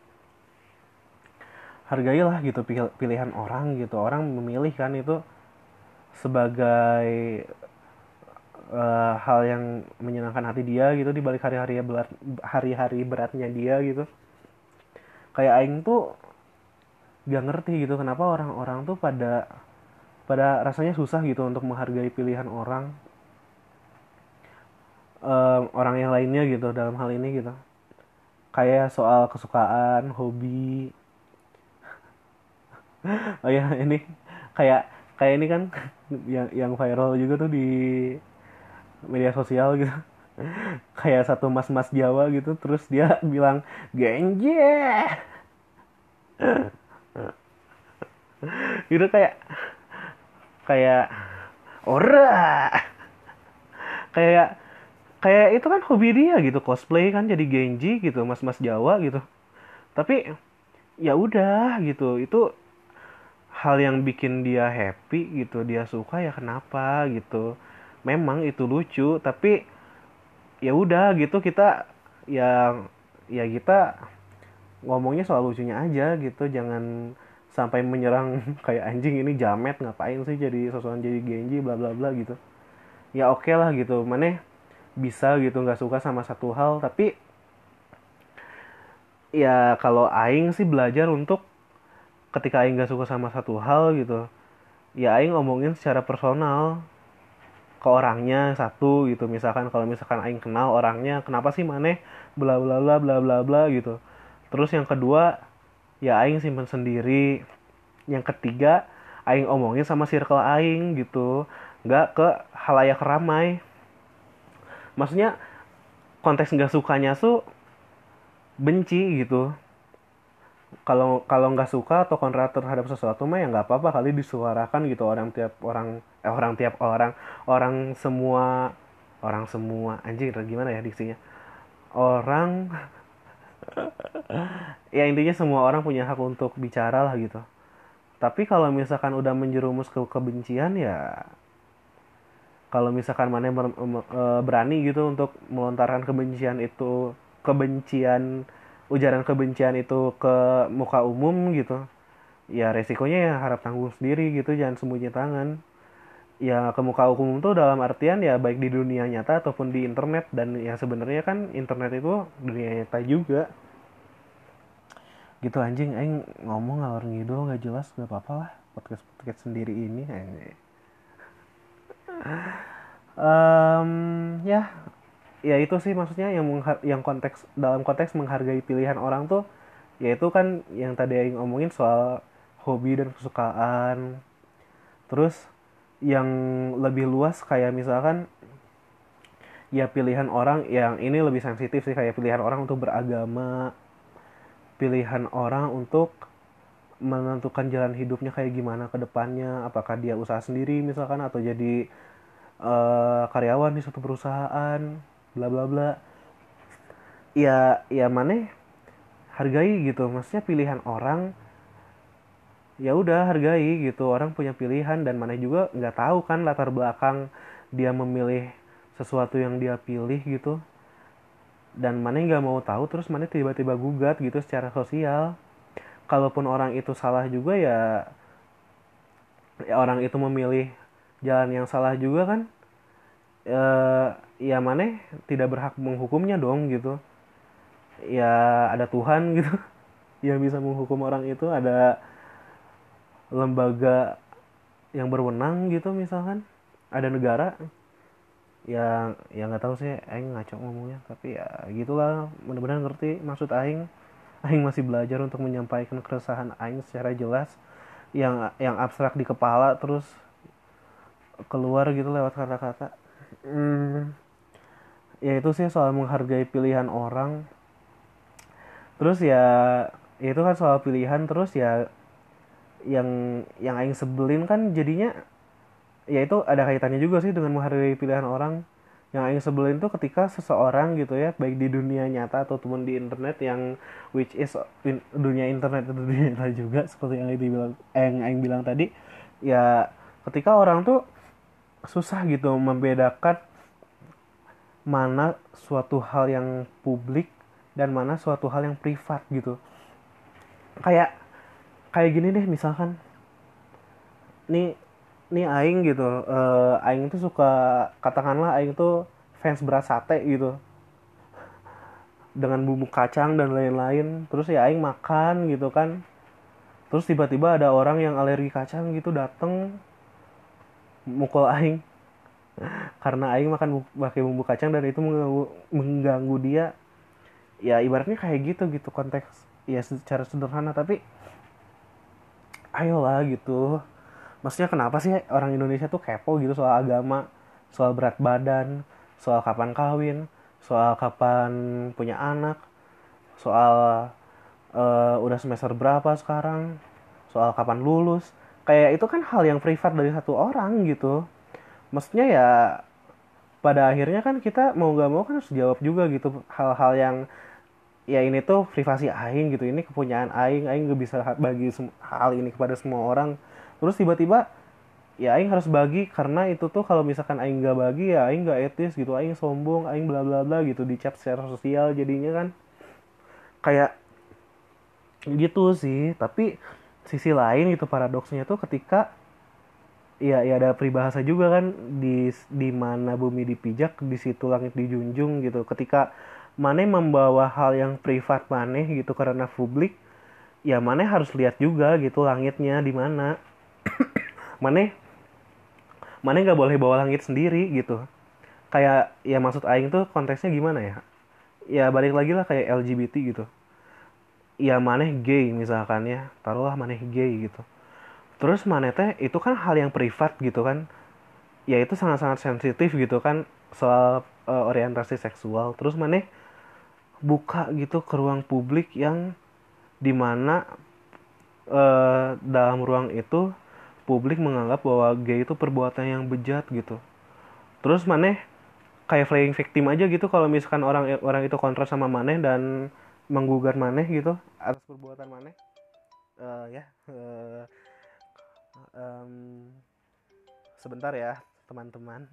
Hargailah gitu pilihan orang gitu. Orang memilih kan itu sebagai uh, hal yang menyenangkan hati dia gitu di balik hari-hari berat hari-hari beratnya dia gitu. Kayak aing tuh gak ngerti gitu kenapa orang-orang tuh pada pada rasanya susah gitu untuk menghargai pilihan orang um, orang yang lainnya gitu dalam hal ini gitu. Kayak soal kesukaan hobi. Oh ya ini kayak kayak ini kan yang yang viral juga tuh di media sosial gitu. Kayak satu mas-mas Jawa gitu terus dia bilang genje gitu kayak kayak ora. Kayak kayak itu kan hobi dia gitu cosplay kan jadi Genji gitu mas-mas Jawa gitu. Tapi ya udah gitu itu hal yang bikin dia happy gitu dia suka ya kenapa gitu. Memang itu lucu tapi ya udah gitu kita ya ya kita ngomongnya soal lucunya aja gitu jangan sampai menyerang kayak anjing ini jamet ngapain sih jadi sosokan jadi genji bla bla bla gitu. Ya oke okay lah gitu mana bisa gitu nggak suka sama satu hal. Tapi ya kalau aing sih belajar untuk ketika aing gak suka sama satu hal gitu ya aing ngomongin secara personal ke orangnya satu gitu. Misalkan kalau misalkan aing kenal orangnya kenapa sih maneh bla bla bla bla bla bla gitu. Terus yang kedua ya aing simpen sendiri. Yang ketiga aing omongin sama circle aing gitu. Nggak ke halayak ramai. Maksudnya konteks nggak sukanya tuh benci gitu. Kalau kalau nggak suka atau kontra terhadap sesuatu mah ya nggak apa-apa kali disuarakan gitu orang tiap orang eh orang tiap orang. Orang semua orang semua. Anjing gimana ya diksinya? Orang ya intinya semua orang punya hak untuk bicara lah gitu. Tapi kalau misalkan udah menjerumus ke kebencian ya kalau misalkan mana ber, e, berani gitu untuk melontarkan kebencian itu kebencian ujaran kebencian itu ke muka umum gitu ya resikonya ya harap tanggung sendiri gitu jangan sembunyi tangan ya ke muka umum tuh dalam artian ya baik di dunia nyata ataupun di internet. Dan ya sebenarnya kan internet itu dunia nyata juga. Gitu anjing aing ngomong ngalor ngidul nggak jelas gak apa-apa lah podcast podcast sendiri ini um, ya ya itu sih maksudnya yang yang konteks dalam konteks menghargai pilihan orang tuh yaitu kan yang tadi aing ngomongin soal hobi dan kesukaan. Terus yang lebih luas kayak misalkan ya pilihan orang yang ini lebih sensitif sih kayak pilihan orang untuk beragama pilihan orang untuk menentukan jalan hidupnya kayak gimana ke depannya apakah dia usaha sendiri misalkan atau jadi uh, karyawan di suatu perusahaan bla bla bla. Ya ya mana hargai gitu. Maksudnya pilihan orang ya udah hargai gitu. Orang punya pilihan dan mana juga nggak tahu kan latar belakang dia memilih sesuatu yang dia pilih gitu. Dan mana nggak mau tahu terus mana tiba-tiba gugat gitu secara sosial. Kalaupun orang itu salah juga ya, ya orang itu memilih jalan yang salah juga kan. E, ya mana tidak berhak menghukumnya dong gitu. Ya ada Tuhan gitu yang bisa menghukum orang itu ada lembaga yang berwenang gitu misalkan. Ada negara ya ya nggak tahu sih aing ngaco ngomongnya tapi ya gitulah benar-benar ngerti maksud aing. Aing masih belajar untuk menyampaikan keresahan aing secara jelas yang yang abstrak di kepala terus keluar gitu lewat kata-kata. Hmm, ya itu sih soal menghargai pilihan orang. Terus ya, ya itu kan soal pilihan terus ya yang yang aing sebelin kan jadinya ya itu ada kaitannya juga sih dengan menghargai pilihan orang. Yang aing sebelin tuh ketika seseorang gitu ya baik di dunia nyata atau teman di internet yang which is in, dunia internet itu dunia nyata juga seperti yang aing bilang yang aing bilang tadi ya ketika orang tuh susah gitu membedakan mana suatu hal yang publik dan mana suatu hal yang privat gitu. Kayak kayak gini deh misalkan. Nih nih aing gitu uh, aing tuh suka katakanlah aing tuh fans beras sate gitu. Dengan bumbu kacang dan lain-lain. Terus ya aing makan gitu kan. Terus tiba-tiba ada orang yang alergi kacang gitu dateng mukul aing. Karena aing makan pakai bumbu kacang dan itu mengganggu, mengganggu dia. Ya ibaratnya kayak gitu gitu konteks. Ya secara sederhana tapi ayolah gitu. Maksudnya kenapa sih orang Indonesia tuh kepo gitu soal agama soal berat badan soal kapan kawin soal kapan punya anak soal uh, udah semester berapa sekarang soal kapan lulus. Kayak itu kan hal yang privat dari satu orang gitu. Maksudnya ya pada akhirnya kan kita mau gak mau kan harus jawab juga gitu hal-hal yang ya ini tuh privasi aing gitu ini kepunyaan aing aing gak bisa bagi hal ini kepada semua orang. Terus tiba-tiba ya aing harus bagi karena itu tuh kalau misalkan aing gak bagi ya aing gak etis gitu aing sombong aing bla bla bla gitu dicap secara sosial jadinya kan. Kayak gitu sih tapi sisi lain gitu paradoksnya tuh ketika ya ya ada peribahasa juga kan di di mana bumi dipijak di situ langit dijunjung gitu. Ketika mana membawa hal yang privat maneh gitu karena publik ya mana harus lihat juga gitu langitnya di mana. Mana mana nggak boleh bawa langit sendiri gitu. Kayak ya maksud aing tuh konteksnya gimana ya? Ya balik lagi lah kayak LGBT gitu. Ya mana gay misalkan ya taruhlah mana gay gitu. Terus mana teh itu kan hal yang privat gitu kan. Ya itu sangat-sangat sensitif gitu kan soal uh, orientasi seksual. Terus mana buka gitu ke ruang publik yang di mana uh, dalam ruang itu publik menganggap bahwa gay itu perbuatan yang bejat gitu. Terus mana kayak playing victim aja gitu kalau misalkan orang orang itu kontra sama maneh dan menggugat maneh gitu atas perbuatan maneh. Uh, ya uh, um, sebentar ya teman-teman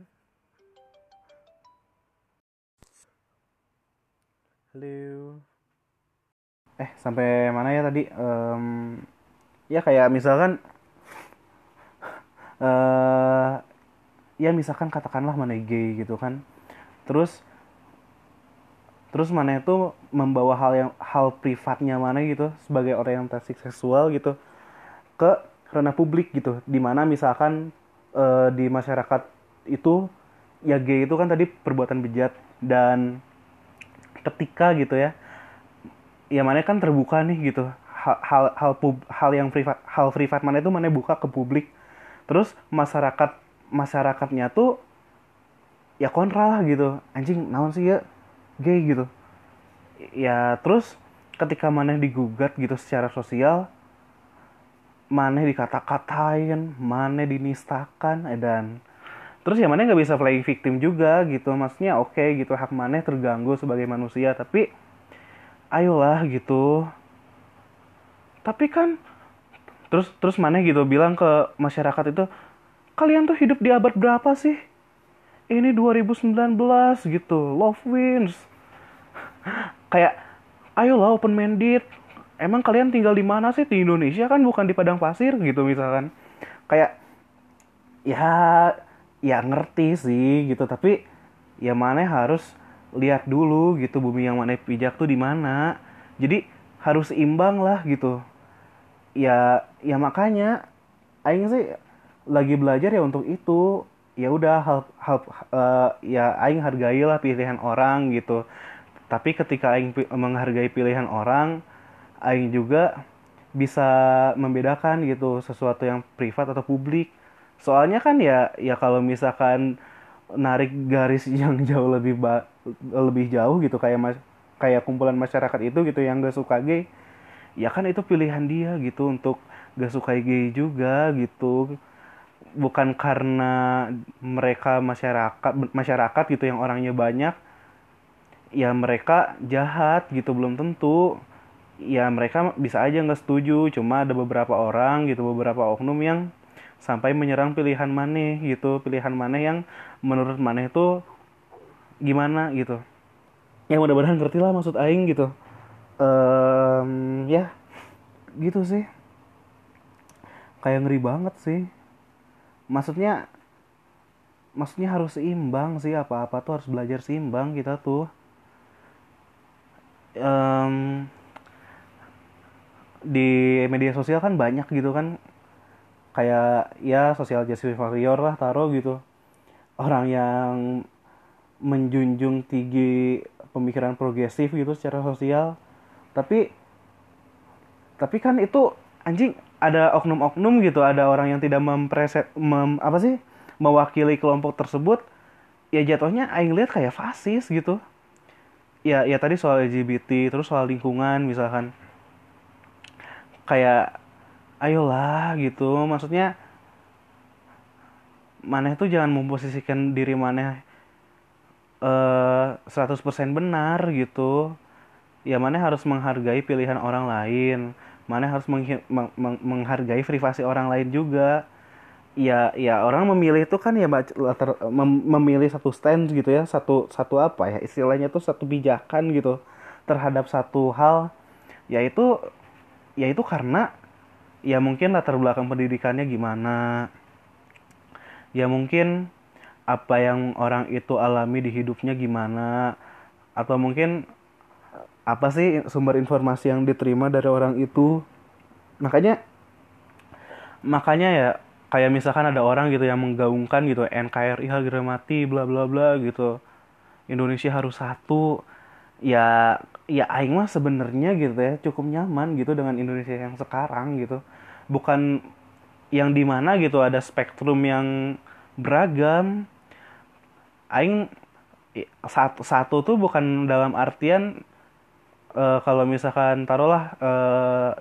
halo eh sampai mana ya tadi? Um, ya kayak misalkan uh, ya misalkan katakanlah mana gay gitu kan. Terus terus mana itu membawa hal yang hal privatnya mana gitu sebagai orientasi seksual gitu ke ranah publik gitu. Di mana misalkan uh, di masyarakat itu ya gay itu kan tadi perbuatan bejat dan ketika gitu ya ya mana kan terbuka nih gitu. Hal hal hal, pub, hal yang privat hal privat mana itu mana buka ke publik. Terus masyarakat masyarakatnya tuh ya kontra lah gitu. Anjing naon sih ya? Gay gitu. Ya terus ketika mana digugat gitu secara sosial mana dikata-katain, mana dinistakan, dan terus ya mana nggak bisa playing victim juga gitu, maksudnya oke okay, gitu hak mana terganggu sebagai manusia, tapi ayolah gitu, tapi kan terus terus mana gitu bilang ke masyarakat itu kalian tuh hidup di abad berapa sih? Ini 2019 gitu, love wins. Kayak ayolah open minded, emang kalian tinggal di mana sih? Di Indonesia kan bukan di padang pasir gitu misalkan. Kayak ya ya ngerti sih gitu. Tapi ya mana harus lihat dulu gitu. Bumi yang mana pijak tuh di mana. Jadi harus imbang lah gitu. Ya ya makanya aing sih lagi belajar ya untuk itu. Ya udah hal hal uh, ya aing hargailah pilihan orang gitu. Tapi ketika aing menghargai pilihan orang aing juga bisa membedakan gitu sesuatu yang privat atau publik soalnya kan ya ya kalau misalkan narik garis yang jauh lebih ba lebih jauh gitu kayak mas kayak kumpulan masyarakat itu gitu yang gak suka gay ya kan itu pilihan dia gitu untuk gak suka gay juga gitu. Bukan karena mereka masyarakat masyarakat gitu yang orangnya banyak ya mereka jahat gitu belum tentu. Ya mereka bisa aja nggak setuju cuma ada beberapa orang gitu beberapa oknum yang sampai menyerang pilihan maneh gitu pilihan maneh yang menurut maneh itu gimana gitu. Ya mudah-mudahan ngerti lah maksud aing gitu. Um, ya gitu sih. Kayak ngeri banget sih. Maksudnya maksudnya harus seimbang sih apa-apa tuh harus belajar seimbang kita tuh. Um, di media sosial kan banyak gitu kan kayak ya sosial justice warrior lah taruh gitu. Orang yang menjunjung tinggi pemikiran progresif gitu secara sosial. Tapi tapi kan itu anjing ada oknum-oknum gitu. Ada orang yang tidak mempreset mem, apa sih mewakili kelompok tersebut. Ya jatuhnya aing lihat kayak fasis gitu. Ya ya tadi soal LGBT terus soal lingkungan misalkan. Kayak ayolah gitu. Maksudnya maneh tuh jangan memposisikan diri maneh uh, 100% benar gitu. Ya maneh harus menghargai pilihan orang lain. Maneh harus meng meng menghargai privasi orang lain juga. Ya ya orang memilih itu kan ya latar, mem memilih satu stand gitu ya satu satu apa ya istilahnya tuh satu pijakan gitu terhadap satu hal. Yaitu ya itu karena ya mungkin latar belakang pendidikannya gimana. Ya mungkin apa yang orang itu alami di hidupnya gimana. Atau mungkin apa sih sumber informasi yang diterima dari orang itu. Makanya makanya ya kayak misalkan ada orang gitu yang menggaungkan gitu NKRI harga mati bla bla bla gitu. Indonesia harus satu. Ya ya aing mah sebenarnya gitu ya cukup nyaman gitu dengan Indonesia yang sekarang gitu. Bukan yang di mana gitu ada spektrum yang beragam. Aing satu satu tuh bukan dalam artian uh, kalau misalkan taruhlah uh,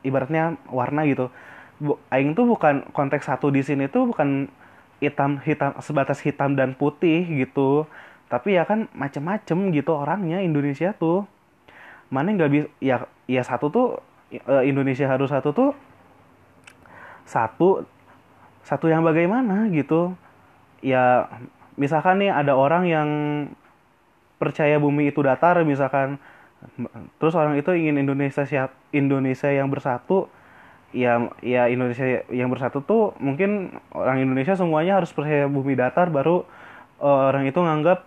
ibaratnya warna gitu. Bu, aing tuh bukan konteks satu di sini tuh bukan hitam hitam sebatas hitam dan putih gitu. Tapi ya kan macem-macem gitu orangnya Indonesia tuh mana nggak bisa ya ya satu tuh uh, Indonesia harus satu tuh satu satu yang bagaimana gitu. Ya misalkan nih ada orang yang percaya bumi itu datar misalkan terus orang itu ingin Indonesia siap Indonesia yang bersatu ya ya Indonesia yang bersatu tuh mungkin orang Indonesia semuanya harus percaya bumi datar baru uh, orang itu nganggap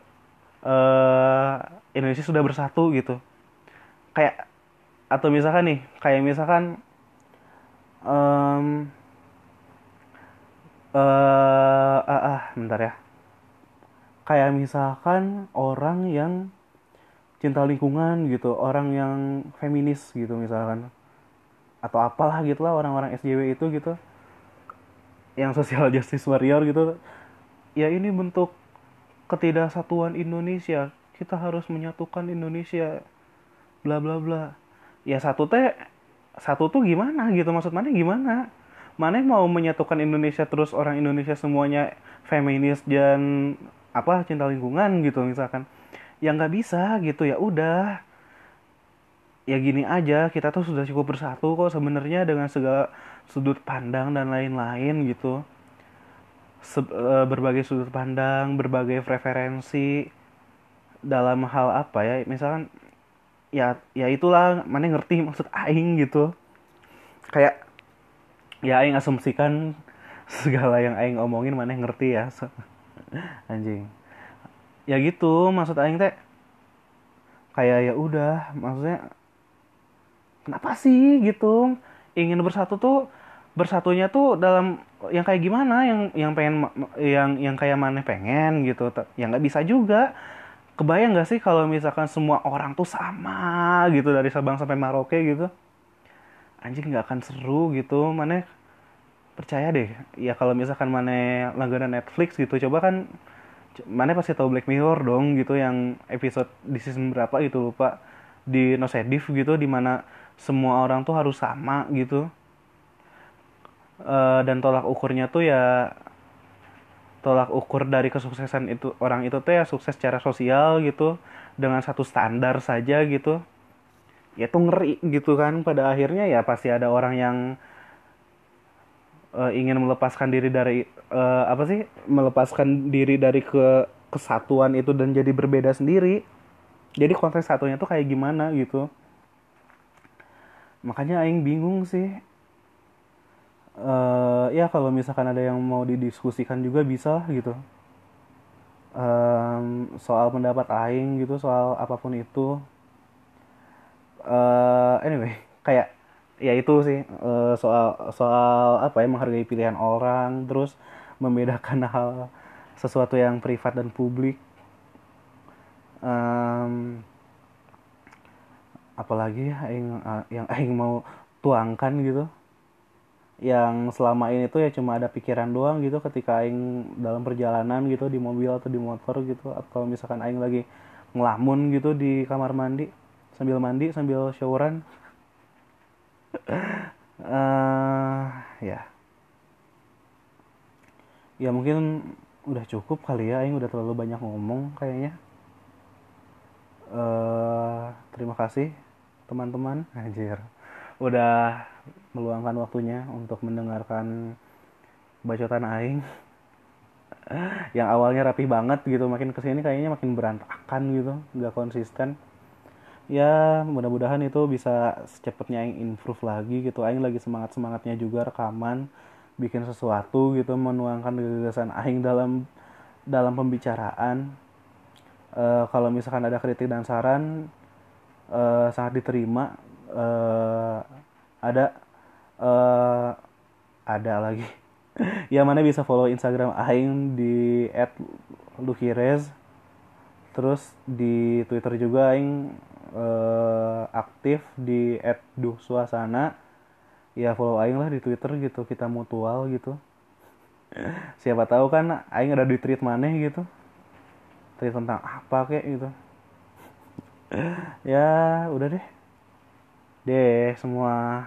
uh, Indonesia sudah bersatu gitu kayak atau misalkan nih kayak misalkan um, uh, ah, ah bentar ya. Kayak misalkan orang yang cinta lingkungan gitu orang yang feminis gitu misalkan. Atau apalah gitulah orang-orang SJW itu gitu. Yang social justice warrior gitu. Ya ini bentuk ketidaksatuan Indonesia. Kita harus menyatukan Indonesia bla bla bla. Ya satu teh satu tuh gimana gitu? Maksud mana gimana? Mana mau menyatukan Indonesia terus orang Indonesia semuanya feminis dan apa cinta lingkungan gitu misalkan? Ya nggak bisa gitu. Ya udah. Ya gini aja. Kita tuh sudah cukup bersatu kok sebenarnya dengan segala sudut pandang dan lain-lain gitu. Se e, berbagai sudut pandang berbagai preferensi dalam hal apa ya? Misalkan ya ya itulah mana ngerti maksud aing gitu. Kayak ya aing asumsikan segala yang aing omongin mana ngerti ya anjing. Ya gitu maksud aing teh kayak ya udah maksudnya kenapa sih gitu? Ingin bersatu tuh bersatunya tuh dalam yang kayak gimana? Yang yang pengen yang yang kayak mana pengen gitu yang nggak bisa juga kebayang nggak sih kalau misalkan semua orang tuh sama gitu dari Sabang sampai Maroke gitu? Anjing nggak akan seru gitu. Mana percaya deh. Ya kalau misalkan mana langganan Netflix gitu coba kan mana pasti tahu Black Mirror dong gitu yang episode di season berapa gitu lupa. Di Nosedif gitu di mana semua orang tuh harus sama gitu. Uh, dan tolak ukurnya tuh ya tolak ukur dari kesuksesan itu orang itu tuh ya sukses secara sosial gitu dengan satu standar saja gitu. Ya tuh ngeri gitu kan pada akhirnya ya pasti ada orang yang uh, ingin melepaskan diri dari uh, apa sih melepaskan diri dari ke kesatuan itu dan jadi berbeda sendiri. Jadi konteks satunya tuh kayak gimana gitu. Makanya aing bingung sih uh, ya kalau misalkan ada yang mau didiskusikan juga bisa gitu. Um, soal pendapat aing gitu soal apa pun itu. Uh, anyway kayak ya itu sih uh, soal soal apa ya menghargai pilihan orang terus membedakan hal sesuatu yang privat dan publik. Um, apalagi ya yang yang aing mau tuangkan gitu yang selama ini tuh ya cuma ada pikiran doang gitu ketika aing dalam perjalanan gitu di mobil atau di motor gitu atau misalkan aing lagi ngelamun gitu di kamar mandi sambil mandi sambil showeran. Uh, ya. Ya mungkin udah cukup kali ya Aing udah terlalu banyak ngomong kayaknya. Uh, terima kasih teman-teman. Anjir. Udah meluangkan waktunya untuk mendengarkan bacotan Aing. Yang awalnya rapi banget gitu makin ke sini kayaknya makin berantakan gitu nggak konsisten. Ya mudah-mudahan itu bisa secepatnya Aing improve lagi gitu. Aing lagi semangat-semangatnya juga rekaman bikin sesuatu gitu menuangkan gagasan Aing dalam dalam pembicaraan. Uh, kalau misalkan ada kritik dan saran uh, sangat diterima. Uh, ada uh, ada lagi. Ya mana bisa follow Instagram Aing di @lukirez terus di Twitter juga Aing uh, aktif di @duhsuasana ya follow aing lah di Twitter gitu kita mutual gitu. Siapa tahu kan aing ada di tweet maneh gitu. Tweet tentang apa kayak gitu. Ya udah deh. Deh semua